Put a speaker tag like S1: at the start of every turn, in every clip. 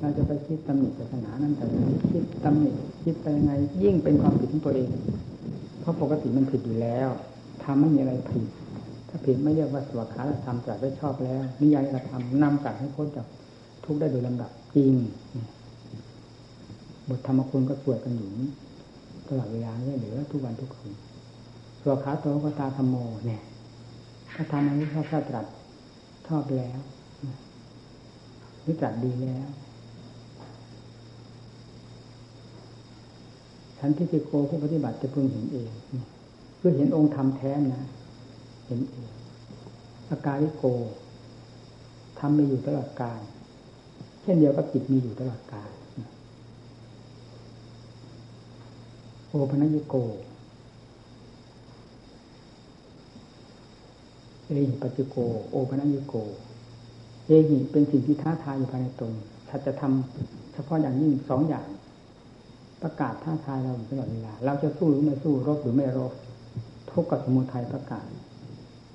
S1: เราจะไปคิดตำหนิศาสนานั้นแต่คิดตำหนิคิดไปยังไง ยิ่งเป็นความผิดของตัวเอง เพราะปกติมันผิดอยู่แล้วทำไม่มีอะไรผิด ถ้าผิดไม่เรียกว่าสวขาธรรมจัดได้ชอบแล้ว นิยายธรรมนำจัดให้พ้นจากทุกได้โดยลำดับจริงบทธรรมคุณก็สวดกันอยู่ตลอดเวลาไม่เหลือทุกวันทุกคืนสวขาโตก็ตาธรรมโมเนี่ยถ้าทำอันนี้ชอบตรัสชอบแล้วนี่ตรัสดีแล้ว ฉันที่จะโกผู้ปฏิบัติจะพึงเห็นเองเพื่อเห็นองค์ธรรมแท้นะเห็นเองอาการิโกทำมีอยู่ตลอดกาลเช่นเดียวกับจิตมีอยู่ตลอดกาลโอปนัญโกเอหิปัจจโก โอปนัญโก เอหิเป็นสิ่งที่ท้าทายอยู่ภายในตนถ้าจะทำเฉพาะอย่างยิ่งสองอย่าง ประกาศท้าทายเราตลอดเวลา เราจะสู้หรือไม่สู้รบหรือไม่รบทุกข์กับสมุทัยประกาศ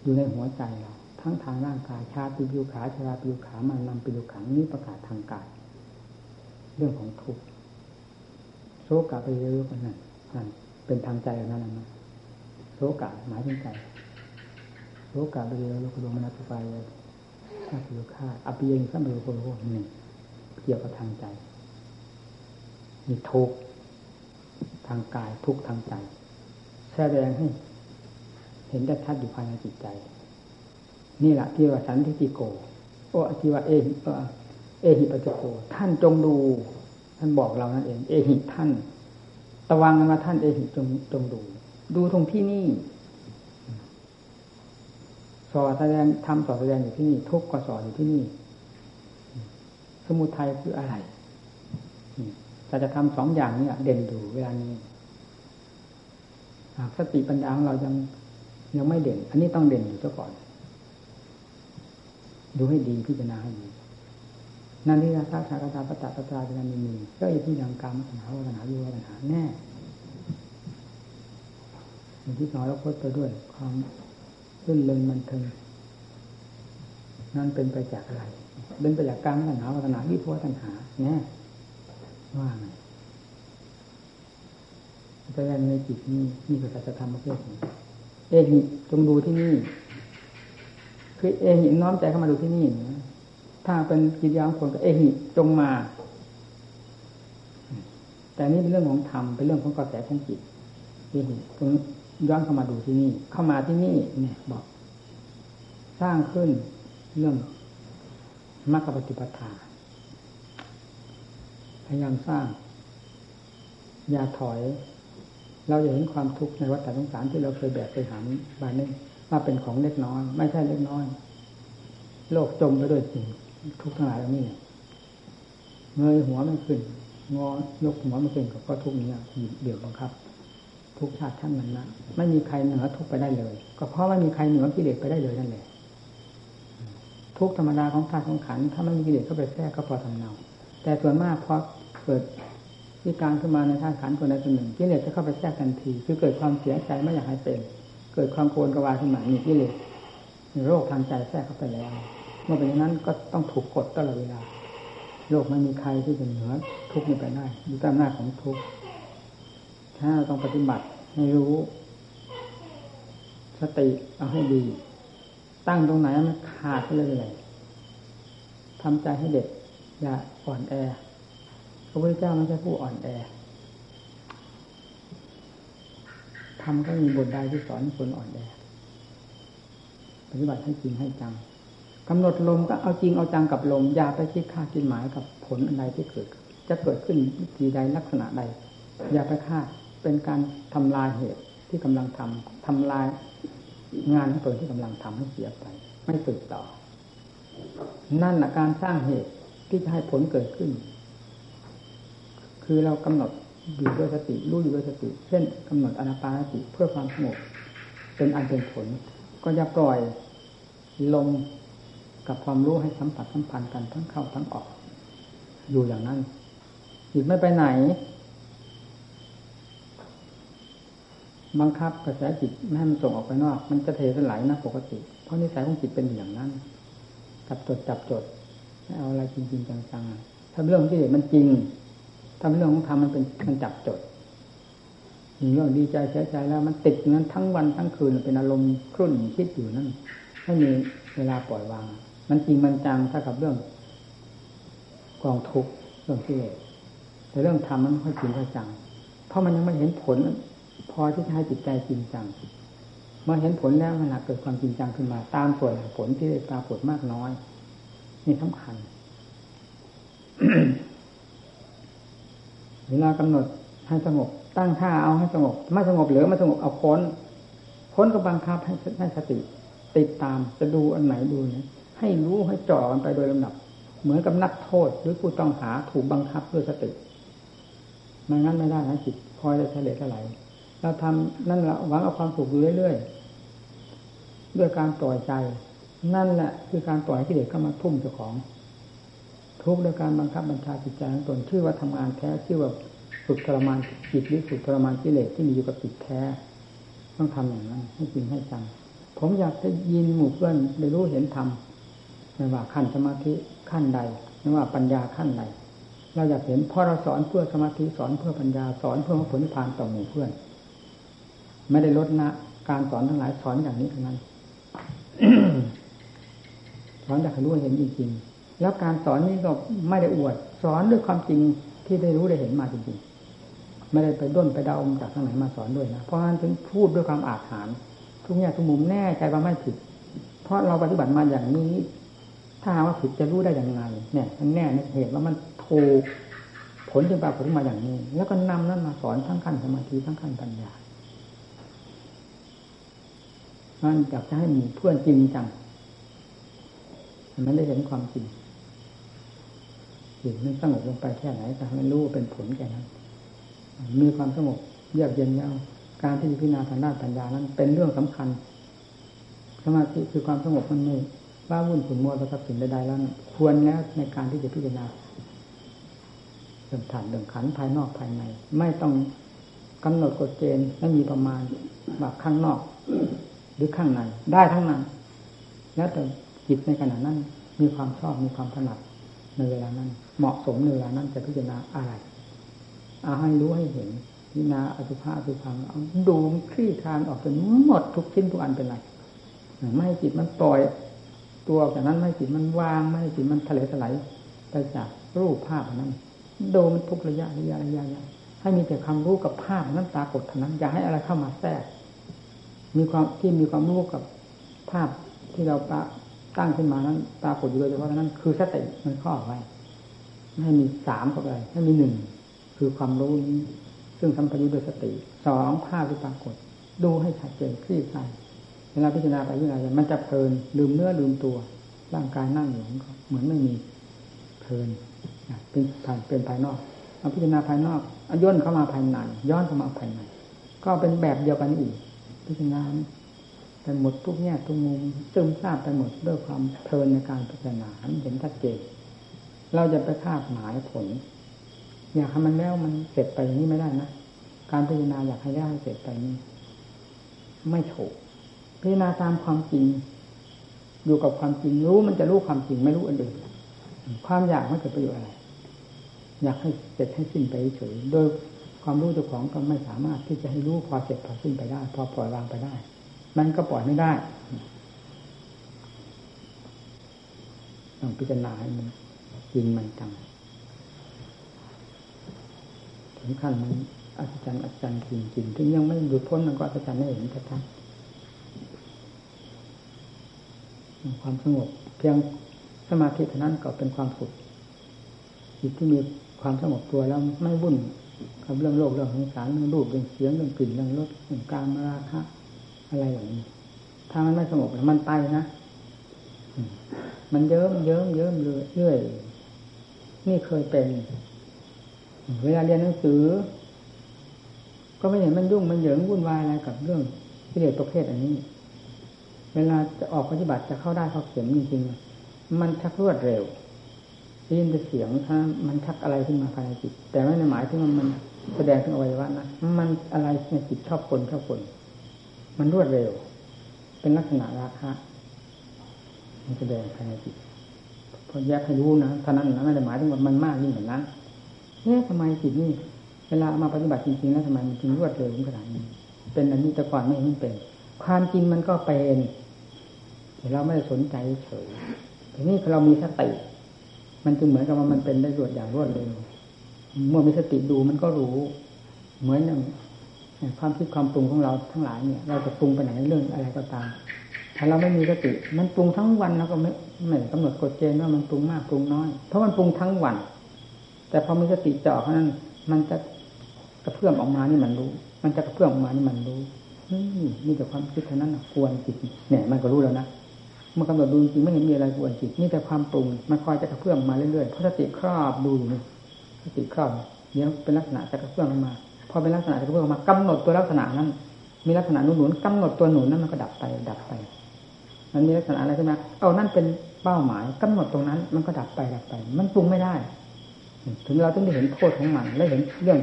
S1: อยู่ในหัวใจเรา ทั้งทางร่างกายชาติปิวขาชราปิวขามันนำปิวขังนี้ประกาศทางกายเรื่องของทุกข์โศกะไปเรื่อยๆนั่นนั่นเป็นทางใจนั่นนะโศกะหมายถึงใจโศกะไปเรื่อยๆโลกดวงมนัสไปเลยชาติปิวขาอภิเยงสัมปโยโกโลนี่งเกี่ยวกับทางใจมีทุกข์ ทางกาย ทุกทางใจ แสดงให้ เห็นได้ชัดอยู่ภายในจิตใจ นี่แหละที่ว่าสันทิติโก โอ้ที่ว่าเอหิเอหิปัจโก ท่านจงดู ท่านบอกเรานั่นเอง เอหิท่าน ตะวังมาท่านเอหิจงจงดู ดูตรงที่นี่สอนแสดงทำสอนแสดงอยู่ที่นี่ ทุกข์ก็สอนอยู่ที่นี่ สมุทัยคืออะไร แต่จะทำสองอย่างนี้เด่นดูเวลานี้หากสติปัญญาของเรายังยังไม่เด่น อันนี้ต้องเด่นอยู่ซะก่อน ดูให้ดีพิจารณาให้ดีนั่นที่ราชาชากตาปตะปตาจะมีมีก็อยู่ที่ดังกรรมปัญหาวัฒนาวิวัฒนาแน่อย่างที่น้อยแล้วพดไปด้วย ความรื่นเริงมันเทิงนั่นเป็นไปจากอะไรเป็นไปจากการมปัญหาวัฒนาวิวัฒนาแน่ ว่าไงแสดงในจิตนี้นี่คือสัจธรรมประเภทนี้เอหิจงดูที่นี่ คือเอหิน้อมใจเข้ามาดูที่นี่นะถ้าเป็นกิจยางคนก็เอหิจงมา แต่นี่เป็นเรื่องของธรรมเป็นเรื่องของกระแสของจิตเอหิตรงย้อนเข้ามาดูที่นี่ เข้ามาที่นี่ เนี่ย บอก สร้างขึ้นเรื่องมรรคปฏิปทา ยายามสร้าง อย่าถอย เราจะเห็นความทุกข์ในวัฏสงสารที่เราเคยแบกไปหามบานนี้ว่าเป็นของเล็กน้อย ไม่ใช่เล็กน้อย โลกจมไปด้วยสิ่งทุกข์ทั้งหลายเหล่านี้เงยหัวไม่ขึ้น งอยกหัวไม่ขึ้นก็ทุกข์นี้เดี๋ยวบังคับ ทุกชาติท่านมันนะไม่มีใครเหนือทุกไปได้เลย ก็เพราะไม่มีใครเหนือกิเลสไปได้เลยนั่นแหละทุกธรรมดาของธาตุของขันถ้าไม่มีกิเลสเข้าไปแทรกก็พอทำเนาแต่ส่วนมากพอ กิดวิการขึ้นมาในธาตุขันคนใดคนหนึ่งกิเลสจะเข้าไปแทรกทันที คือเกิดความเสียใจไม่อยากให้เป็น เกิดความโกรธกวาขึ้นมามีกิเลสโรคทางใจแทรกเข้าไปแล้ว เมื่อเป็นอย่างนั้นก็ต้องถูกกดตลอดเวลา โลกไม่มีใครที่จะเหนือทุกข์นี้ไปได้อยู่ตามหน้าของทุกข์ถ้าเราต้องปฏิบัติให้รู้ สติเอาให้ดี ตั้งตรงไหนมันขาดไปเลยทำใจให้เด็ดอย่าอ่อนแอ พระพุทธเจ้าไม่ใช่ผู้อ่อนแอทำก็มีบทใดที่สอนคนอ่อนแอปฏิบัติให้จริงให้จังกำหนดลมก็เอาจริงเอาจังกับลมอย่าไปคิดค่าคิดหมายกับผลอะไรที่เกิด จะเกิดขึ้นวิธีใดลักษณะใด อย่าไปคาดเป็นการทำลายเหตุที่กำลังทำทำลายงานของตนที่กำลังทำให้เสียไป ไม่สืบต่อ นั่นแหละการสร้างเหตุที่จะให้ผลเกิดขึ้น คือเรากำหนดอยู่ด้วยสติรู้อยู่ด้วยสติ เช่นกำหนดอนาปานสติเพื่อความสงบเป็นอันเป็นผล ก็อย่าปล่อยลมกับความรู้ให้สัมผัสสัมพันธ์กันทั้งเข้าทั้งออก อยู่อย่างนั้นจิตไม่ไปไหน บังคับกระแสจิตไม่ให้มันส่งออกไปนอก มันจะเทสลายนะปกติ เพราะนิสัยของจิตเป็นอย่างนั้นจับจดจับจดไม่เอาอะไรจริงๆจังๆถ้าเรื่องที่เด็มันจริง ถ้าเรื่องของธรรมมันเป็นมันจับจดเรื่องดีใจเสียใจแล้ว มันติดนั้นทั้งวันทั้งคืนเป็นอารมณ์ครุ่นคิดอยู่นั่นไม่มีเวลาปล่อยวาง มันจริงมันจังถ้ากับเรื่องกองทุกข์เรื่องที่แต่เรื่องธรรมมันไม่ค่อยจริงค่อยจัง เพราะมันยังไม่เห็นผล พอที่จะให้จิตใจจริงจังเมื่อเห็นผลแล้วมันหนักเกิดความจริงจังขึ้นมา ตามส่วนผลที่ได้ปรากฏมากน้อย นี่สำคัญ เวลากำหนดให้สงบ ตั้งท่าเอาให้สงบ ไม่สงบเหรือไม่สงบเอาค้นค้นก็บังคับให้ให้สติ ติดตามจะดูอันไหนดูนให้รู้ให้จ่อกันไปโดยลำดับ เหมือนกับนักโทษหรือผู้ต้องหาถูกบังคับด้วยสติไม่งั้นไม่ได้นะจิตคอยจะเฉลี่ยไหร่เราทำนั่นแหละหวังเอาความสุขอยู่เรื่อยๆด้วยการปล่อยใจ นั่นแหละคือการปล่อยที่เด็กเข้ามาทุ่มเจ้าของ ทุกโดยการบังคับบัญชาจิตใจของตนชื่อว่าทำงานแท้ชื่อว่าฝึกทรมานจิตหรือฝึกทรมานกิเลสที่มีอยู่กับจิตแท้ ต้องทำอย่างนั้นให้จริงให้จังผมอยากจะยินหมู่เพื่อนได้รู้เห็นธรรมไม่ว่าขั้นสมาธิขั้นใดไม่ว่าปัญญาขั้นใดเราอยากเห็นพอเราสอนเพื่อสมาธิสอนเพื่อปัญญาสอนเพื่อผลนิพพานต่อหมู่เพื่อน ไม่ได้ลดนะการสอนทั้งหลายสอนอย่างนี้เท่านั้นสอนอยากให้รู้เห็นจริงๆ แล้วการสอนนี้ก็ไม่ได้อวด สอนด้วยความจริงที่ได้รู้ได้เห็นมาจริงๆ ไม่ได้ไปด้นไปเดาจากทางไหนมาสอนด้วยนะเพราะฉะนั้นถึงพูดด้วยความอาถรรพ์ทุกแง่ทุกมุมแน่ใจว่าไม่ผิด เพราะเราปฏิบัติมาอย่างนี้ ถ้าว่าผิดจะรู้ได้อย่างไรเนี่ยมันแน่ในเหตุว่ามันถูกผลจึงปรากฏมาอย่างนี้ แล้วก็นำนั้นมาสอนทั้งขั้นสมาธิทั้งขั้นปัญญามันอยากจะให้มีเพื่อนจริงจังมันได้เห็นความจริง จิตมันสงบลงไปแค่ไหนแต่มันรู้เป็นผลแค่นั้น มีความสงบเยือกเย็นแล้วการที่พิจารณาทางด้านปัญญานั้น เป็นเรื่องสำคัญสมาธิคือความสงบมันไม่ว่าวุ่นขุนมัวประทับสิ่งใดๆแล้ว ควรแล้วในการที่จะพิจารณาเรื่องฐานเรื่องขันภายนอกภายใน ไม่ต้องกำหนดกฎเกณฑ์ไม่มีประมาณแบบข้างนอก หรือข้างในได้ทั้งนั้น แล้วแต่จิตในขณะนั้น มีความชอบมีความถนัด ในเวลานั้น เหมาะสมในเวลานั้นจะพิจารณาอะไรเอาให้รู้ให้เห็นพิจารณาอสุภะอสุพังเอาดูคลี่คลานออกจนหมดทุกชิ้นทุกอันเป็นไรไม่ให้จิตมันปล่อย ตัวจากนั้นไม่ให้จิตมันวางไม่ให้จิตมันทะเลถลายไปจากรูปภาพนั้นดูมันทุกระยะระยะระยะให้มีแต่ความรู้กับภาพนั้นปรากฏเท่านั้นอย่าให้อะไรเข้ามาแทรก มีความที่มีความรู้กับภาพที่เราปะ ตั้งขึ้นมานั้นปรากฏอยู่โดยเฉพาะนั้น คือสติมันข้อไว้ไม่ให้มีสามเข้าไปให้มีหนึ่งคือความรู้นี้ ซึ่งทำประโยชน์โดยสติสองภาพที่ปรากฏ ดูให้ชัดเจนคลี่คลายเวลาพิจารณาไปพิจารณามันจะเพลินลืมเนื้อลืมตัว ร่างกายนั่งอยู่เหมือนไม่มีเพลินเป็นภายเป็นภายนอกเอาพิจารณาภายนอกย่นเข้ามาภายในย้อนเข้ามาภายในก็เป็นแบบเดียวกันอีกพิจารณา ไปหมดทุกแง่ทุกมุมซึมซาบไปหมดด้วยความเพลินในการพิจารณาเห็นชัดเจนเราจะไปคาดหมายผล อยากให้มันแล้วมันเสร็จไปอย่างนี้ไม่ได้นะการพิจารณาอยากให้ได้เสร็จไปนี้ ไม่ถูกพิจารณาตามความจริง อยู่กับความจริงรู้มันจะรู้ความจริงไม่รู้อันอื่นความอยากไม่เกิดประโยชน์อะไร อยากให้เสร็จให้สิ้นไปเฉยโดยความรู้เจ้าของก็ไม่สามารถที่จะให้รู้พอเสร็จพอสิ้นไปได้ พอปล่อยวางไปได้ มันก็ปล่อยไม่ได้ต้องพิจารณาให้มันจริงมันจังถึงขั้นมันอัศจรรย์อัศจรรย์จริงจริงถึงยังไม่หลุดพ้นมันก็อัศจรรย์ไม่เห็นชัดๆความสงบเพียงสมาธิเท่านั้นก็เป็นความสุขจิตที่มีความสงบตัวแล้วไม่วุ่นกับเรื่องโลกเรื่องของสารเรื่องรูปเรื่องเสียงเรื่องกลิ่นเรื่องรสเรื่องการมาราคะ อะไรอย่างนี้ถ้ามันไม่สงบมันไปนะมันเยิ้มเยิ้มเยิ้มเรื่อยนี่เคยเป็น เวลาเรียนหนังสือ ก็ไม่เห็นมันยุ่งมันเหยิงวุ่นวายอะไรกับเรื่องกิเลสประเภทอันนี้ เวลาจะออกปฏิบัติจะเข้าได้เข้าเข็มจริงๆ มันชักรวดเร็วได้ยินแต่เสียงถ้ามันชักอะไรขึ้นมาภายในจิต แต่ไม่ในหมายถึงมันแสดงถึงอวัยวะนะมันอะไรในจิตชอบคนชอบคน มันรวดเร็ว เป็นลักษณะราคะมันแสดงภายในจิตพอแยกให้รู้นะเท่านั้นนะไม่ได้หมายถึงว่ามันมากยิ่งกว่านั้นเนี่ยทำไมจิตนี่เวลามาปฏิบัติจริงๆแล้วทำไมมันจึงรวดเร็วขนาดนี้เป็นอันนี้แต่ก่อนไม่เห็นเป็น ความจริงมันก็เป็นแต่เราไม่ได้สนใจเฉยทีนี้เรามีสติมันจึงเหมือนกับว่ามันเป็นได้รวดอย่างรวดเร็วเมื่อมีสติดูมันก็รู้ เหมือนอย่าง ความคิดความปรุงของเราทั้งหลายเนี่ย เราจะปรุงไปไหนเรื่องอะไรก็ตาม ถ้าเราไม่มีสติมันปรุงทั้งวันเราก็ไม่ไม่กำหนดกฎเกณฑ์ว่ามันปรุงมากปรุงน้อย เพราะมันปรุงทั้งวัน แต่พอมีสติเจาะเท่านั้น มันจะกระเพื่อมออกมานี่มันรู้ มันจะกระเพื่อมออกมานี่มันรู้นี่นี่แต่ความคิดเท่านั้นกวนจิตเนี่ยมันก็รู้แล้วนะเมื่อกำหนดดูจริงไม่เห็นมีอะไรกวนจิตนี่แต่ความปรุงมันคอยจะกระเพื่อมมาเรื่อยๆเพราะสติครอบดูอยู่นี่สติครอบเดี๋ยเป็นลักษณะจะกระเพื่อมมา พอเป็นลักษณะจะกระเพื่อมมากำหนดตัวลักษณะนั้น มีลักษณะหนุนหนุนกำหนดตัวหนุนนั้นมันก็ดับไป ดับไป มันมีลักษณะอะไรขึ้นมาเอานั่นเป็นเป้าหมายกำหนดตรงนั้น มันก็ดับไปดับไป มันปรุงไม่ได้ ถึงเราต้องได้เห็นโทษของมัน และเห็นเรื่อง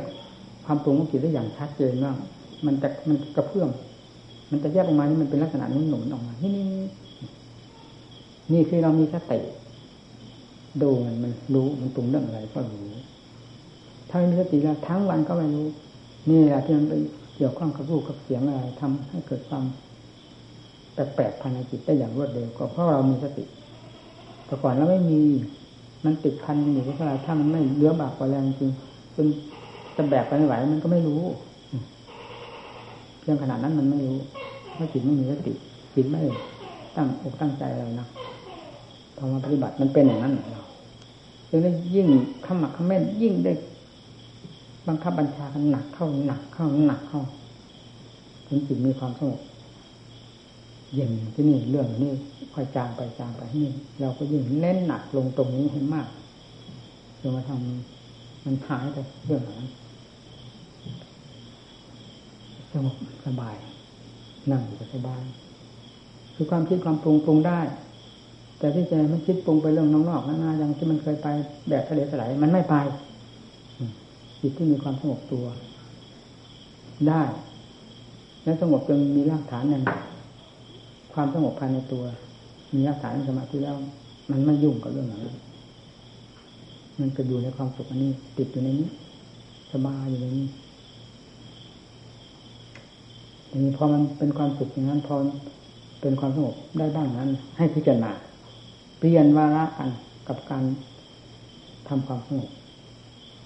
S1: ความปรุงของจิตได้อย่างชัดเจนว่ามันจะมันกระเพื่อมมันจะแยกออกมานี่มันเป็นลักษณะนุ่นหนุนออกมา นี่นี่นี่คือเรามีสติดูมันมันรู้มันปรุงเรื่องอะไรก็รู้ถ้าไม่มีสติแล้วทั้งวันก็ไม่รู้ นี่แหละที่มันไปเกี่ยวข้องกับรูปกับเสียงอะไรทำให้เกิดความแปลกๆภายในจิตได้อย่างรวดเร็วก็เพราะเรามีสติแต่ก่อนเราไม่มีมันติดพันอยู่เพราะอะไรถ้ามันไม่เลื้อบากกว่าแรงจริงจนจะแบกไปไม่ไหวมันก็ไม่รู้เพียงขนาดนั้นมันไม่รู้ถ้าจิตไม่มีสติจิตไม่ตั้งอกตั้งใจอะไรนะพอมาปฏิบัติมันเป็นอย่างนั้นเราจึงได้ยิ่งขมักขม้นยิ่งได้ บังคับบัญชากันหนักเข้าหนักเข้าหนักเข้าจนจิตมีความสงบเย็นที่นี่เรื่องนี้ค่อยจางไปจางไปนี่เราก็ยิ่งเน้นหนักลงตรงนี้ให้มากจนมาทำมันหายไปเรื่องนั้นสงบสบาย นั่งอยู่สบาย คือความคิดความปรุงปรุงได้ แต่ที่ใจมันคิดปรุงไปเรื่องนอกๆนาอย่างที่มันเคยไปแบบทะเลสลายมันไม่ไป จิตที่มีความสงบตัว ได้ และสงบจนมีรากฐานนั่นความสงบภายในตัว มีรากฐานสมาธิแล้ว มันไม่ยุ่งกับเรื่องนั้นมันก็อยู่ในความสุขอันนี้ ติดอยู่ในนี้สบายอยู่ในนี้ทีนี้พอมันเป็นความสุขอย่างนั้นพอเป็นความสงบได้บ้างนั้น ให้พิจารณาเปลี่ยนวาระกันกับการทำความสงบ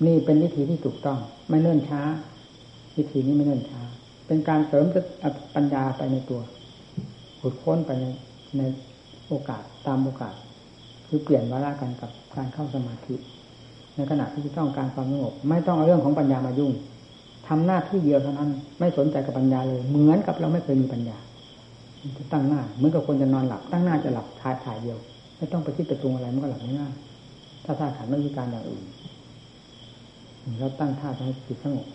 S1: นี่เป็นวิธีที่ถูกต้อง ไม่เนิ่นช้า วิธีนี้ไม่เนิ่นช้า เป็นการเสริมปัญญาไปในตัวขุดค้นไปในในโอกาสตามโอกาส คือเปลี่ยนวาระกันกับการเข้าสมาธิ ในขณะที่ต้องการความสงบไม่ต้องเอาเรื่องของปัญญามายุ่งทำหน้าที่เดียวเท่านั้น ไม่สนใจกับปัญญาเลย เหมือนกับเราไม่เคยมีปัญญาจะตั้งหน้าเหมือนกับคนจะนอนหลับ ตั้งหน้าจะหลับถ่ายถ่ายเดียว ไม่ต้องไปคิดไปปรุงอะไรมันก็หลับง่ายถ้าท่าขันไม่มีการอย่างอื่น เราตั้งท่าให้จิตสงบ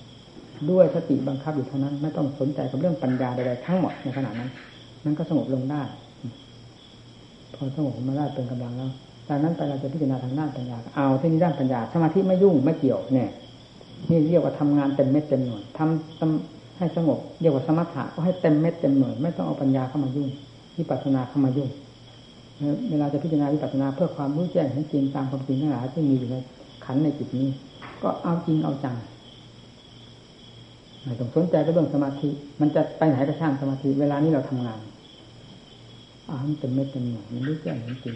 S1: ด้วยสติบังคับอยู่เท่านั้น ไม่ต้องสนใจกับเรื่องปัญญาใดๆทั้งหมดในขณะนั้น นั้นก็สงบลงได้ พอสงบมาได้เป็นกำลังแล้วจากนั้นไปเราจะพิจารณาทางด้านปัญญาเอาที่นี้ด้านปัญญาสมาธิไม่ยุ่งไม่เกี่ยวเนี่ยนี่เรียกว่าทำงานเต็มเม็ดเต็มหน่วยทำให้สงบเรียกว่าสมถะก็ให้เต็มเม็ดเต็มหน่วยไม่ต้องเอาปัญญาเข้ามายุ่งวิปัสสนาเข้ามายุ่งเวลาจะพิจารณาวิปัสสนาเพื่อความรู้แจ้งให้จริงตามความจริงทั้งหลายที่มีอยู่ในขันในจิตนี้ ก็เอาจริงเอาจังไม่ต้องสนใจกับเรื่องสมาธิ มันจะไปไหนก็ช่างสมาธิ เวลานี้เราทำงานอ่านเต็มเม็ดเต็มหน่วยมันรู้แจ้งจริง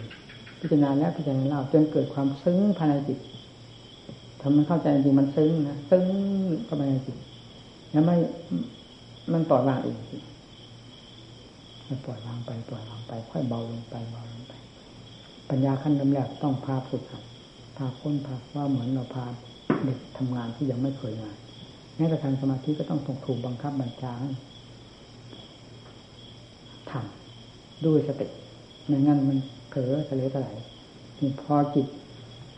S1: พิจารณาแล้วพิจารณาเล่าจนเกิดความซึ้งภายในจิตทำมันเข้าใจจริงมันซึ้งนะซึ้งเข้าไปในจิตแล้วไม่มันปล่อยวางเองมันปล่อยวางไปปล่อยวางไป ค่อยเบาลงไปเบาลงไป ปัญญาขั้นลำแรกต้องพาฝึกหัดพาค้นพาว่าเหมือนเราพา เด็กทำงานที่ยังไม่เคยงานแม้กระทั่งสมาธิก็ต้องถูกบังคับบัญชาทำด้วยสติไม่งั้นมันเผลอทะเลทลายพอจิต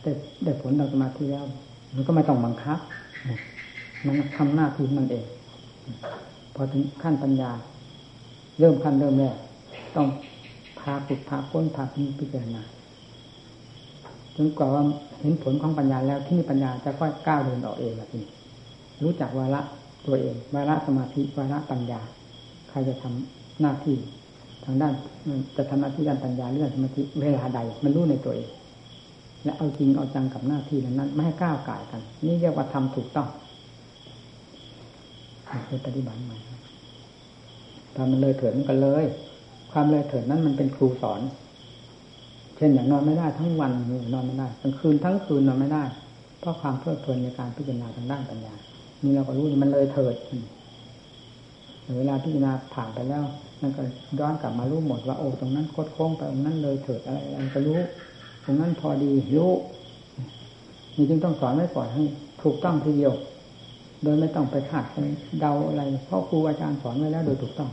S1: ได้ได้ผลทางสมาธิแล้ว มันก็ไม่ต้องบังคับ มันทำหน้าที่มันเอง พอถึงขั้นปัญญา เริ่มขั้นเริ่มแรกต้องพาปุดพาก้นพาพิจารณา จนกว่าเห็นผลของปัญญาแล้วที่นี่ปัญญาจะค่อยก้าวเดินออกเองละทีนี้รู้จักวาระตัวเองวาระสมาธิวาระปัญญา ใครจะทำหน้าที่ทางด้านจะทำหน้าที่ด้านปัญญาเรื่องสมาธิเวลาใด มันรู้ในตัวเอง และเอาจริงเอาจังกับหน้าที่นั้น ไม่ให้ก้าวไก่กัน นี่เรียกว่าทำถูกต้องเคยปฏิบัติใหม่ถ้ามันเลยเถิดมันก็เลย ความเลยเถิดนั้นมันเป็นครูสอน เช่นอย่างนอนไม่ได้ทั้งวันนอนไม่ได้กลางคืนทั้งคืนนอนไม่ได้ เพราะความเพลิดเพลินในการพิจารณาทางด้านปัญญานี่เราก็รู้มันเลยเถิดเวลาพิจารณาผ่านไปแล้วมันก็ย้อนกลับมารู้หมดว่าโอ้ตรงนั้นโคดโค้งไปตรงนั้นเลยเถิดอะไรอะไรก็รู้ตรงนั้นพอดีรู้นี่จึงต้องสอนไว้ก่อนให้ถูกต้องทีเดียว โดยไม่ต้องไปคาดเดาอะไรเพราะครูอาจารย์สอนไว้แล้วโดยถูกต้อง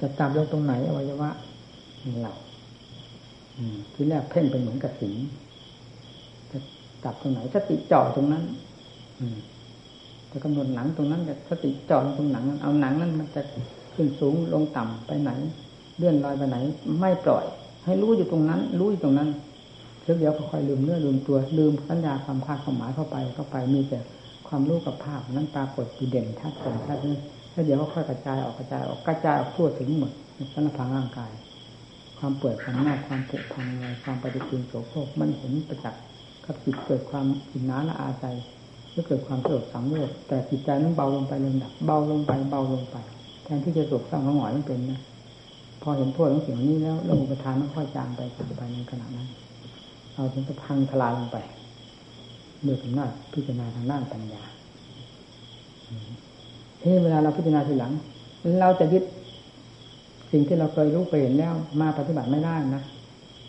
S1: จะจับลงตรงไหนอวัยวะเราที่แรกเพ่งเป็นเหมือนกับสิงจะจับตรงไหนสติจ่อตรงนั้น อืจะกำหนดหนังตรงนั้นแต่สติจ่อตรงหนังนั้นเอาหนังนั้นมันจะขึ้นสูงลงต่ำไปไหน เลื่อนลอยไปไหน ไม่ปล่อย ให้รู้อยู่ตรงนั้น รู้อยู่ตรงนั้นเดี๋ยวค่อยลืมเนื้อลืมตัวลืมสัญญาความคาดความหมายเข้าไปเข้าไปมีแต่ความรู้กับภาพนั้นปรากฏอยู่เด่นชัดเจนชัดนี้ แล้วเดี๋ยวก็ค่อยกระจายออกกระจายออกกระจายออกทั่วถึงหมดในสารพังร่างกาย ความเปิดความหน้าความผุพังอะไรความปฏิกูลโสโครกมันเห็นประจักษ์กับจิตเกิดความอินนาละอาใจจะเกิดความสลดสังเวชแต่จิตใจนั้นเบาลงไปลงดับเบาลงไปเบาลงไปแทนที่จะสกสร้างหงอยมันเป็นนะพอเห็นโทษของสิ่งนี้แล้วเรื่องอุปทานมันค่อยจางไปจางไปในขณะนั้นเอาถึงจะพังทลายลงไปเมื่อำนาจพิจารณาทางด้านปัญญา ที่เวลาเราพิจารณาทีหลัง เราจะยึดสิ่งที่เราเคยรู้เคยเห็นแล้ว มาปฏิบัติไม่ได้นะ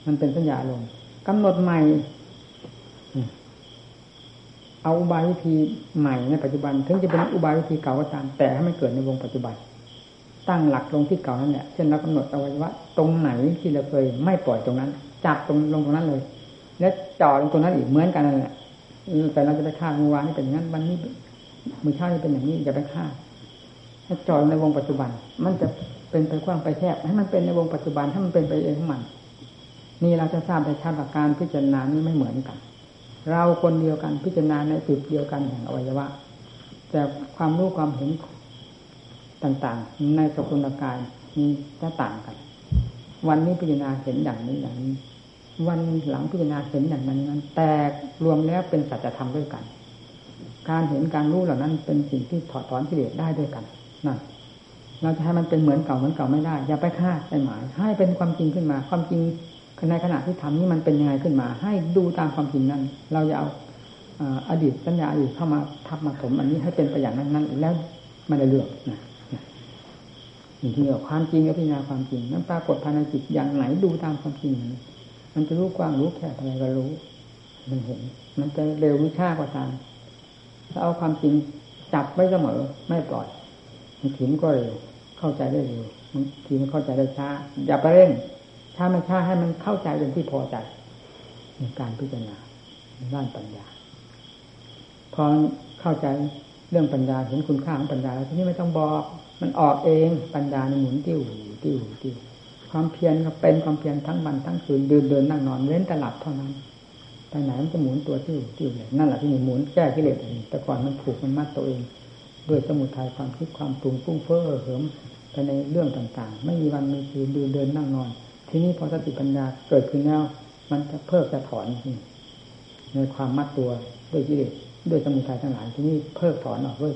S1: มันเป็นสัญญาลงกำหนดใหม่เอาอุบายวิธีใหม่ในปัจจุบัน ถึงจะเป็นอุบายวิธีเก่าก็ตาม แต่ให้มันเกิดในวงปัจจุบัน ตั้งหลักลงที่เก่านั่นแหละเช่นเรากำหนดเอาไว้ว่า ตรงไหนที่เราเคยไม่ปล่อยตรงนั้นจับตรงลงตรงนั้นเลย แล้วจ่อลงตรงนั้นอีกเหมือนกันนั่นแหละแต่เราจะไปฆ่าเมื่อวานนี่เป็นอย่างนั้นวันนี้มือเช้านี่เป็นอย่างนี้อย่าไปฆ่า ถ้าจ่อในวงปัจจุบัน มันจะเป็นไปกว้างไปแคบให้มันเป็นในวงปัจจุบันถ้ามันเป็นไปเองของมัน นี่เราจะทราบในชัดว่าการพิจารณานี้ไม่เหมือนกัน เราคนเดียวกันพิจารณาในจุดเดียวกันแห่งอวัยวะ แต่ความรู้ความเห็นต่างๆ ในสกุลกายมีจะต่างกัน วันนี้พิจารณาเห็นอย่างนี้อย่างนี้ วันหลังพิจารณาเห็นอย่างนั้นนั้น แต่รวมแล้วเป็นสัจธรรมด้วยกัน การเห็นการรู้เหล่านั้นเป็นสิ่งที่ถอดถอนกิเลสได้ด้วยกัน นั่นเราจะให้มันเป็นเหมือนเก่าเหมือนเก่าไม่ได้ อย่าไปคาดไปหมาย ให้เป็นความจริงขึ้นมา ความจริงในขณะที่ทำนี้มันเป็นยังไงขึ้นมา ให้ดูตามความจริงนั้น เราจะเอาอดีตสัญญาอีกเข้ามาทับมาถมอันนี้ให้เป็นไปอย่างนั้นนั้นแล้วม่ได้เลือกนะนี่ที่เรียกความจริงกับพิจารณาความจริงนั้นปรากฏภายในจิตอย่างไหนดูตามความจริงมันจะรู้กว้างรู้แค่อะไรก็รู้มันเห็น มันจะเร็ววิชากว่าตามถ้าเอาความจริงจับไว้เสมอไม่ปล่อย ถิ่นก็เร็วเข้าใจได้เร็วมันทีมันเข้าใจได้ช้า อย่าไปเร่งช้าไม่ช้าให้มันเข้าใจเป็นที่พอใจในการพิจารณาด้านปัญญา พอเข้าใจเรื่องปัญญาเห็นคุณค่าของปัญญาแล้วทีนี้ไม่ต้องบอก มันออกเองปัญญาในหมุนติ้วติ้วติ้วความเพียรก็เป็นความเพียรทั้งวันทั้งคืนเดินเดินนั่งนอนเว้นตลับเท่านั้นไปไหนมันจะหมุนตัวติ้วติ้วเลยนั่นแหละที่นี่หมุนแก้กิเลสแต่ก่อนมันผูกมันมัดตัวเอง ด้วยสมุทัยความคิดความปรุงฟุ้งเฟ้อเหิมไปในเรื่องต่างๆ ไม่มีวันมีคืนดินเดินนั่งนอน ทีนี้พอสติปัญญาเกิดขึ้นแล้วมันจะเพิกจะถอนในความมัดตัวด้วยกิเลสด้วยสมุทัยทั้งหลายที่นี้เพิกถอนออกด้วย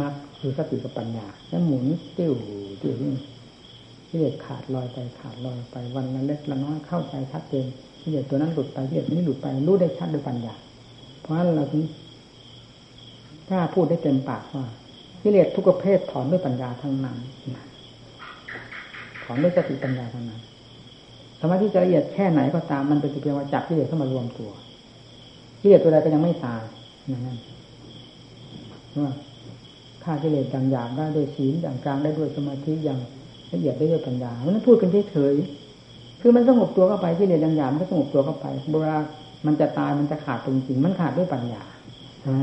S1: มัดคือสติกับปัญญา แล้วหมุนติ้วติ้วนี่กิเลสขาดลอยไปขาดลอยไปวันละเล็กละน้อยเข้าใจชัดเจนกิเลสตัวนั้นหลุดไปกิเลสนี้หลุดไปรู้ได้ชัดด้วยปัญญา เพราะฉะนั้นเราถึง ถ้าพูดได้เต็มปากว่ากิเลสทุกประเภทถอนด้วยปัญญาทั้งนั้นถอนด้วยสติปัญญาเท่านั้นสมาธิจะละเอียดแค่ไหนก็ตามมันเป็นเพียงว่าจับที่เลือเข้ามารวมตัวที่เลือตัวใดก็ยังไม่ตายนั่นนั่นว่าฆ่ากิเลสอย่างหยาบได้ด้วยศีลอย่างกลางได้ด้วยสมาธิอย่างละเอียดได้ด้วยปัญญาเพราะนั้นพูดกันเฉยๆคือมันสงบตัวเข้าไปกิเลสอย่างหยาบมันก็สงบตัวเข้าไปเวลามันจะตายมันจะขาดจริงๆมันขาดด้วยปัญญาขา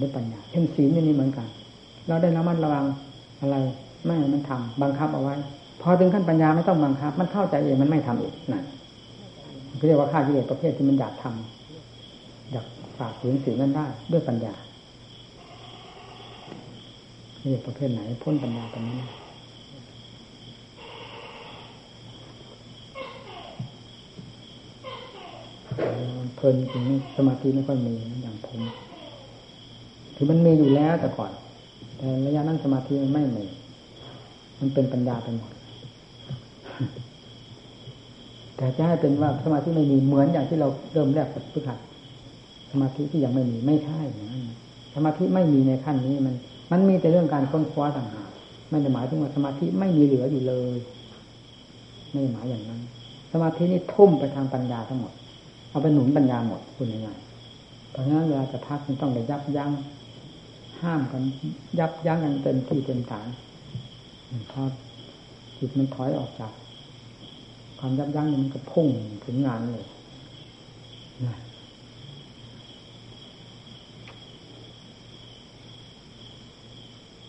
S1: ด้วยปัญญาเช่นศีลนี่เหมือนกัน เราได้รำมัดระวังอะไรไม่มันทำ บังคับเอาไว้ พอถึงขั้นปัญญาไม่ต้องบังคับ มันเข้าใจเองมันไม่ทำเองนั่นก็เรียกว่าข้ากิเลสประเภทที่มันอยากทำ อยากฝากฝืนศีลนั้นได้ด้วยปัญญาเรียกประเภทไหนพ้นปัญญาตรงนี้เพลินจริงสมาธิไม่ค่อยมีอย่างผม ถือมันมีอยู่แล้วแต่ก่อน แต่ระยะนั้นสมาธิมันไม่มี มันเป็นปัญญาไปหมดแต่จะให้เป็นว่าสมาธิไม่มีเหมือนอย่างที่เราเริ่มแรกฝึกหัดสมาธิที่ยังไม่มีไม่ใช่นะสมาธิไม่มีในขั้นนี้มัน มันมีแต่เรื่องการค้นคว้าต่างหากไม่ได้หมายถึงว่าสมาธิไม่มีเหลืออยู่เลย ไม่หมายอย่างนั้น สมาธินี่ทุ่มไปทางปัญญาทั้งหมด เอาไปหนุนปัญญาหมดคุณยังไงเพราะฉะนั้นเวลาจะพักมันต้องไปยับยั้ง ห้ามกันยับยั้งกันเต็มที่เต็มฐานพอจิตมันถอยออกจาก ความยับยั้งมันก็พุ่งถึงงานเลยนะ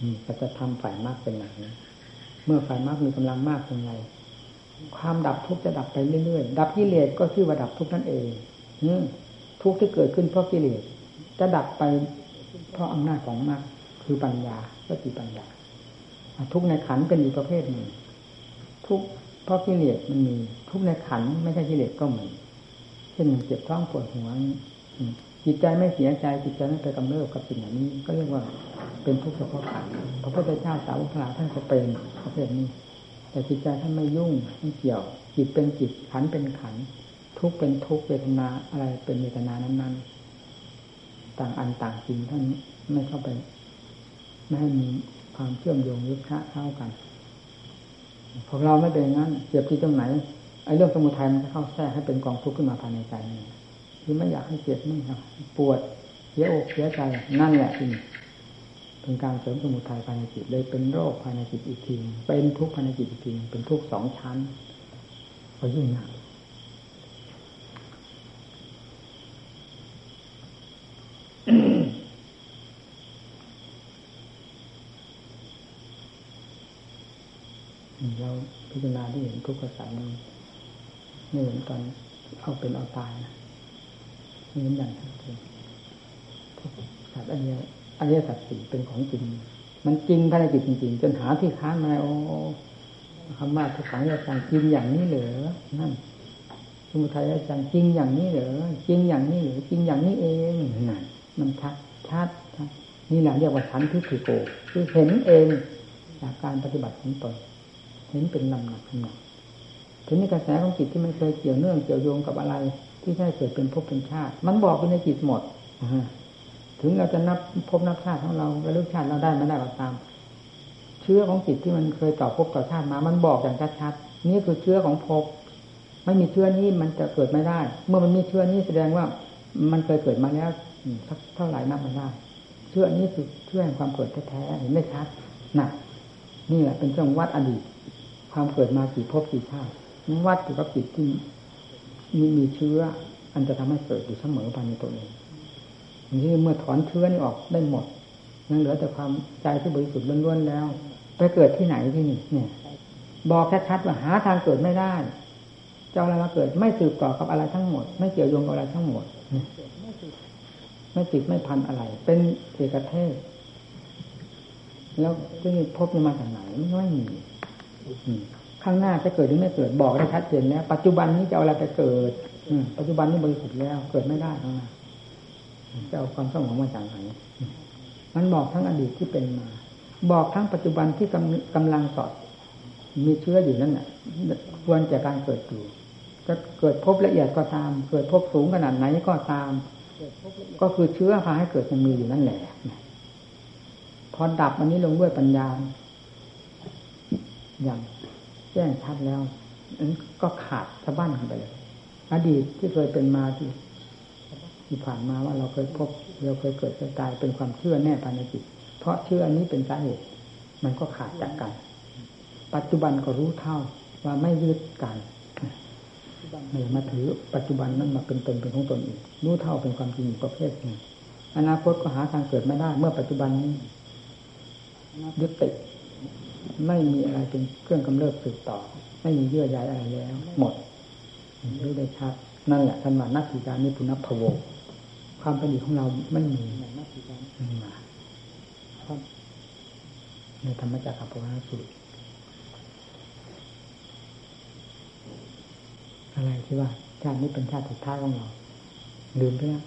S1: นี่ก็จะทำฝ่ายมากเป็นหนักนะ เมื่อฝ่ายมากมีกำลังมากเป็นไรความดับทุกข์จะดับไปเรื่อยๆ ดับกิเลสก็ชื่อว่าดับทุกข์นั่นเองทุกข์ที่เกิดขึ้นเพราะกิเลสจะดับไป เพราะอำนาจของมรรคคือปัญญาก็คือปัญญา ทุกในขันเป็นอีกประเภทหนึ่ง ทุกเพราะกิเลสมันมี ทุกในขันไม่ใช่กิเลสก็มีเช่นเจ็บท้องปวดหัวจิตใจไม่เสียใจจิตใจไม่ไปกำเริบกับสิ่งเหล่านี้ ก็เรียกว่าเป็นทุกข์เฉพาะขันพระพุทธเจ้าสาวกลาท่านก็เป็นประเภทนี้ แต่จิตใจท่านไม่ยุ่งไม่เกี่ยว จิตเป็นจิตขันเป็นขันทุกเป็นทุกเวทนาอะไรเป็นเวทนานั้นๆ ต่างอันต่างจริงท่านไม่เข้าไปไม่ให้มีความเชื่อมโยงหรือคะเข้ากันพวกเราไม่เป็นงั้นเจ็บที่ตรงไหนไอ้เรื่องสมุทัยมันเข้าแทรกให้เป็นกองทุกข์ขึ้นมาภายในใจนี่คือไม่อยากให้เจ็บไม่อยากปวดเสียอกเสียใจนั่นแหละที่เป็นการเสริมสมุทัยภายในจิตเลยเป็นโรคภายในจิตอีกทีเป็นทุกข์ภายในจิตอีกทีเป็นทุกข์สองชั้นก็ยิ่งหนักเรา พิจารณาที่เห็นทุกข์กระสันไม่เห็นตอนเอาเป็นเอาตายนะไม่เห็นอย่างชัดเจนสัตว์อันนี้อริยสัจสี่เป็นของจริง มันจริงภายในจิตจริงๆ จนหาที่ค้านมาโอ้คำว่าทุกขังอาจารย์จริงอย่างนี้เหรอนั่นสมุทัยอาจารย์จริงอย่างนี้เหรอจริงอย่างนี้เหรอจริงอย่างนี้เองนั่นมันชัดชัดนี่แหละเรียกว่าชั้นที่คือโกคือเห็นเองจากการปฏิบัติของตน เห็นเป็นลำหนักลำหนักถึงในกระแสของจิตที่มันเคยเกี่ยวเนื่องเกี่ยวโยงกับอะไร ที่ใช่เกิดเป็นภพเป็นชาติ มันบอกอยู่ในจิตหมดถึงเราจะนับพบนับชาติของเราระลึกชาติเราได้ไม่ได้ก็ตาม เชื้อของจิตที่มันเคยต่อพบต่อชาติมา มันบอกอย่างชัดๆนี่คือเชื้อของภพไม่มีเชื้อนี้มันจะเกิดไม่ได้ เมื่อมันมีเชื้อนี้แสดงว่ามันเคยเกิดมาแล้วสักเท่าไหร่นับไม่ได้เชื้อนี้คือเชื้อแห่งความเกิดแท้ๆเห็นไม่ชัดหนักนี่แหละเป็นเครื่องวัดอดีต ความเกิดมากี่ภพกี่ชาติวัดอยู่กับจิตที่มีมีเชื้อ อันจะทำให้เกิดอยู่เสมอภายในตัวเองนี่เมื่อถอนเชื้อนี่ออกได้หมดยังเหลือแต่ความใจที่บริสุทธิ์ล้วนๆแล้ว ไปเกิดที่ไหนที่นี่เนี่ย บอกชัดๆว่าหาทางเกิดไม่ได้จะอะไรมาเกิดไม่สืบต่อกับอะไรทั้งหมด ไม่เกี่ยวโยงกับอะไรทั้งหมดไม่ติดไม่พันอะไร เป็นเอกเทศ แล้วที่นี่พบมาจากไหนไม่มี ข้างหน้าจะเกิดหรือไม่เกิดบอกได้ชัดเจนแล้วปัจจุบันนี้จะเอาอะไรไปเกิดปัจจุบันนี้บริสุทธิ์แล้ว เกิดไม่ได้ข้างหน้าจะเอาความสงบมาจากไหนมันบอกทั้งอดีตที่เป็นมา บอกทั้งปัจจุบันที่กำกำลังสอด มีเชื้ออยู่นั่นแหละควรจะการเกิดอยู่จะเกิดพบละเอียดก็ตาม เกิดพบสูงขนาดไหนก็ตาม ก็คือเชื้อพาให้เกิดมันมีอยู่นั่นแหละพอดับอันนี้ลงด้วยปัญญา อย่างแจ้งชัดแล้วนั้นก็ขาดสะบั้นไปเลย อดีตที่เคยเป็นมาที่ที่ผ่านมาว่าเราเคยพบเราเคยเกิดเคยตายเป็นความเชื่อแน่ภายในจิต เพราะเชื่ออันนี้เป็นสาเหตุ มันก็ขาดจากกัน ปัจจุบันก็รู้เท่าว่าไม่ยึดกันไม่มาถือปัจจุบันนั้นมาเป็นตนเป็นของตนอีกรู้เท่าเป็นความจริงประเภทหนึ่งอนาคตก็หาทางเกิดไม่ได้ เมื่อปัจจุบันนี้ยึดติด ไม่มีอะไรเป็นเครื่องกำเริบสืบต่อ ไม่มีเยื่อใยอะไรแล้ว หมดรู้ได้ชัดนั่นแหละท่านว่านักสีการนิพุนพโวความเป็นอยู่ของเราไม่มีมาในธรรมจักรพรรสูตรอะไรที่ว่า ชาตินี้เป็นชาติสุดท้ายของเรา ลืมไปแล้ว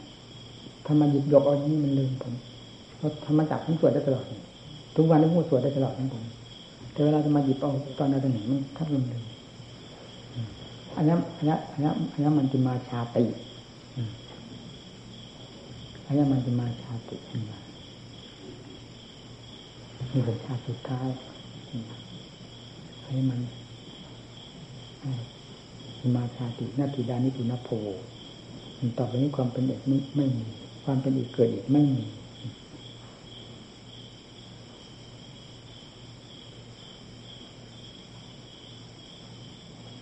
S1: ถ้ามันหยิบยกเอานี้มันลืมผมเพราะธรรมจักรผมสวดได้ตลอด ทุกวันนี้ผมสวดได้ตลอดทั้งผม แต่เวลาจะมาหยิบเอาตอนใดตอนหนึ่งมันทับลมเลยอันนี้อันนี้อันนี้อันนี้มันจะมาชาติอันนี้มันจะมาชาติขึ้นมานี่เป็นชาติสุดท้ายให้มันมาชาตินาทีดานิปุนโพต่อไปนี้ความเป็นเด็กไม่ไม่มีความเป็นอีกเกิดอีกไม่มี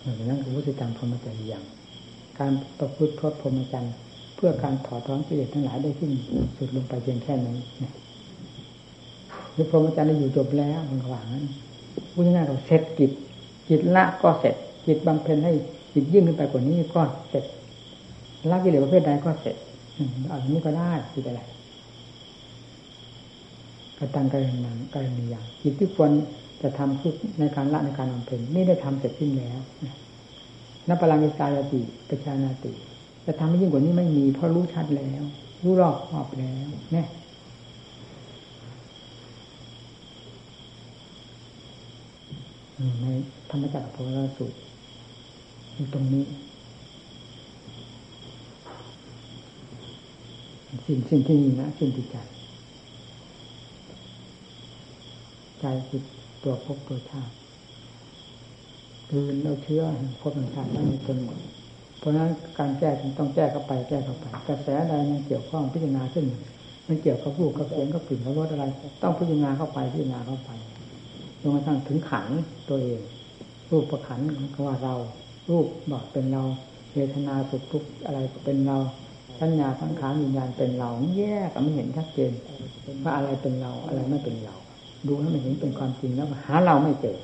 S1: ดังนั้นคือวุฒิกรรมพรหมจรรย์อย่าง การประพฤติพรพรหมจรรย์เพื่อการถอดถอนกิเลสทั้งหลายได้ขึ้นสุดลงไปเพียงแค่นี้นหรือพรหมจรรย์อยู่จบแล้วมันหวังนั้นพูดง่ายๆเราเสร็จกิจจิตละก็เสร็จจิตบำเพ็ญให้จิตยิ่งขึ้นไปกว่านี้ก็เสร็จละกิเลสประเภทใดก็เสร็จอันนี้ก็ได้จิตอะไรกระตังกระนังกระนีอย่างจิตที่ควร จะทำคือในการละในการบำเพ็ญนี่ได้ทำเสร็จสิ้นแล้วนับพลังอิสายติประชานาติ จะทำให้ยิ่งกว่านี้ไม่มีเพราะรู้ชัดแล้ว รู้รอบครอบแล้วเนี่ยในธรรมจักรพรสูตรอยู่ตรงนี้ สิ่งสิ่งที่นี่นะสิ่งที่ใจใจคือ ตัวพบตัวชาติคือเราเชื้อพบตัวชาติทั้งจนหมดเพราะฉะนั้นการแก้ต้องแก้เข้าไปแก้เข้าไปกระแสใดมันเกี่ยวข้องพิจารณาขึ้น มันเกี่ยวกับรูปกับเสียงกับกลิ่นกับรสอะไร ต้องพิจารณาเข้าไปพิจารณาเข้าไปจนกระทั่งถึงขันตัวเอง รูปประขันก็ว่าเรา รูปบอกเป็นเราเวทนาสุขทุกข์อะไรเป็นเราสัญญาสังขารวิญญาณเป็นเราแยกก็ไม่เห็นชัดเจนว่าอะไรเป็นเราอะไรไม่เป็นเรา ดูให้มันเห็นเป็นความจริงแล้วหาเราไม่เจอ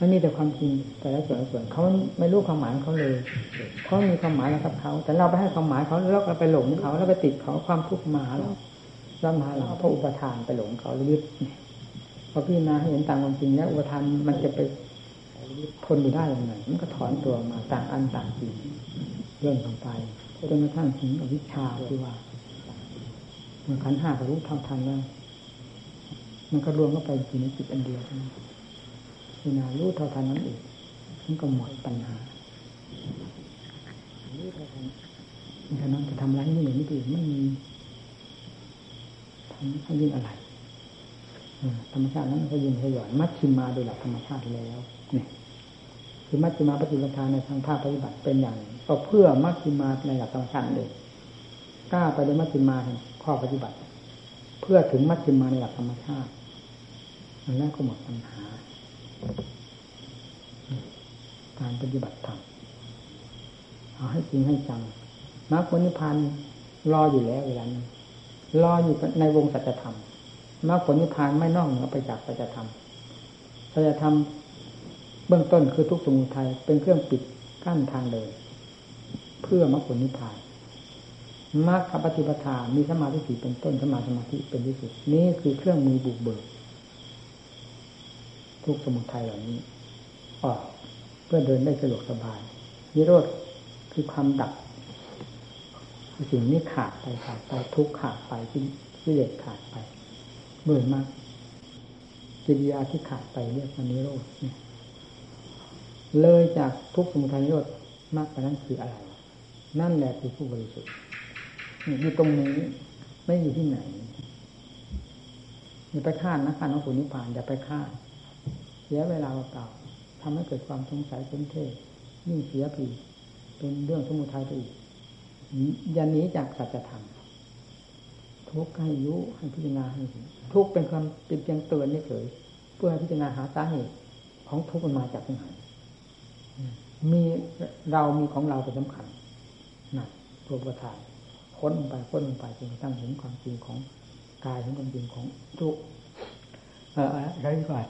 S1: มันมีแต่ความจริงแต่ละส่วนส่วนเขาไม่รู้ความหมายเขาเลยเขามีความหมายนะครับเขา แต่เราไปให้ความหมายเขาแล้วเราไปหลงเขาแล้วไปติดเขาความทุกข์มาเราเรามาเราเพราะอุปทานไปหลงเขาลึกพอพี่นาเห็นตามความจริงแล้วอุปทานมันจะไปทนอยู่ได้ยังไงมันก็ถอนตัวมาต่างอันต่างจริงเรื่องของไปจนกระทั่งถึงอวิชชาที่ว่าเมื่อขันห้าก็รู้เท่าทันแล้ว มันก็รวมเข้าไปอยู่ในจิตอันเดียวเท่านั้นพิจารณารู้เท่าทันนั้นเองมันก็หมดปัญหารู้เท่าทันฉะนั้นจะทำอะไรนี่หนึ่งนี่อื่นไม่มีทำให้ยิ่งอะไรธรรมชาตินั้นก็ยิ่งขย่อนมัดชิมมาโดยหลักธรรมชาติแล้วเนี่ยคือมัชฌิมาปฏิปทาในทางภาคปฏิบัติเป็นอย่างก็เพื่อมัชฌิมาในหลักธรรมชาติเองกล้าไปในมัชฌิมาข้อปฏิบัติ เพื่อถึงมัชฌิมาในหลักธรรมชาติ อันนั้นก็หมดปัญหา การปฏิบัติธรรมเอาให้จริงให้จังมรรคผลนิพพานรออยู่แล้วเวลานี้รออยู่ในวงสัจธรรมมรรคผลนิพพานไม่นอกเหนือไปจากสัจธรรมสัจธรรมเบื้องต้นคือทุกสมุทัยเป็นเครื่องปิดกั้นทางเดินเพื่อมรรคผลนิพพานมรรคปฏิปทามีสมาธิเป็นต้นสมาสมาธิเป็นที่สุด นี่คือเครื่องมือบุกเบิก ทุกสมุทัยเหล่านี้ออกเพื่อเดินได้สะดวกสบายนิโรธคือความดับสิ่งนี้ขาดไปขาดไปทุกขาดไปที่ที่เลสขาดไปเบื่อมากกิริยาที่ขาดไปเรียกว่านิโรธเลยจากทุกสมุทัยนิโรธมากกว่านั้นคืออะไร นั่นแหละคือผู้บริสุทธิ์อยู่ตรงนี้ไม่อยู่ที่ไหนอย่าไปคาดนะคาดน้องผลนิพพานอย่าไปคาด เสียเวลาเปล่าทำให้เกิดความสงสัยเป็นเทศยิ่งเสียผีเป็นเรื่องสมุทัยไปอีกยันนี้จากสัจธรรมทุกข์ให้ยุให้พิจารณาให้ทุกข์เป็นความเป็นเพียงเตือนเฉยเพื่อพิจารณาหาสาเหตุของทุกข์มันมาจากตรงไหนมีเรามีของเราเป็นสำคัญนะตัวประธานค้นลงไปค้นลงไปจนกระทั่งเห็นความจริงของกายเห็นความจริงของทุกข์อะไรก่อน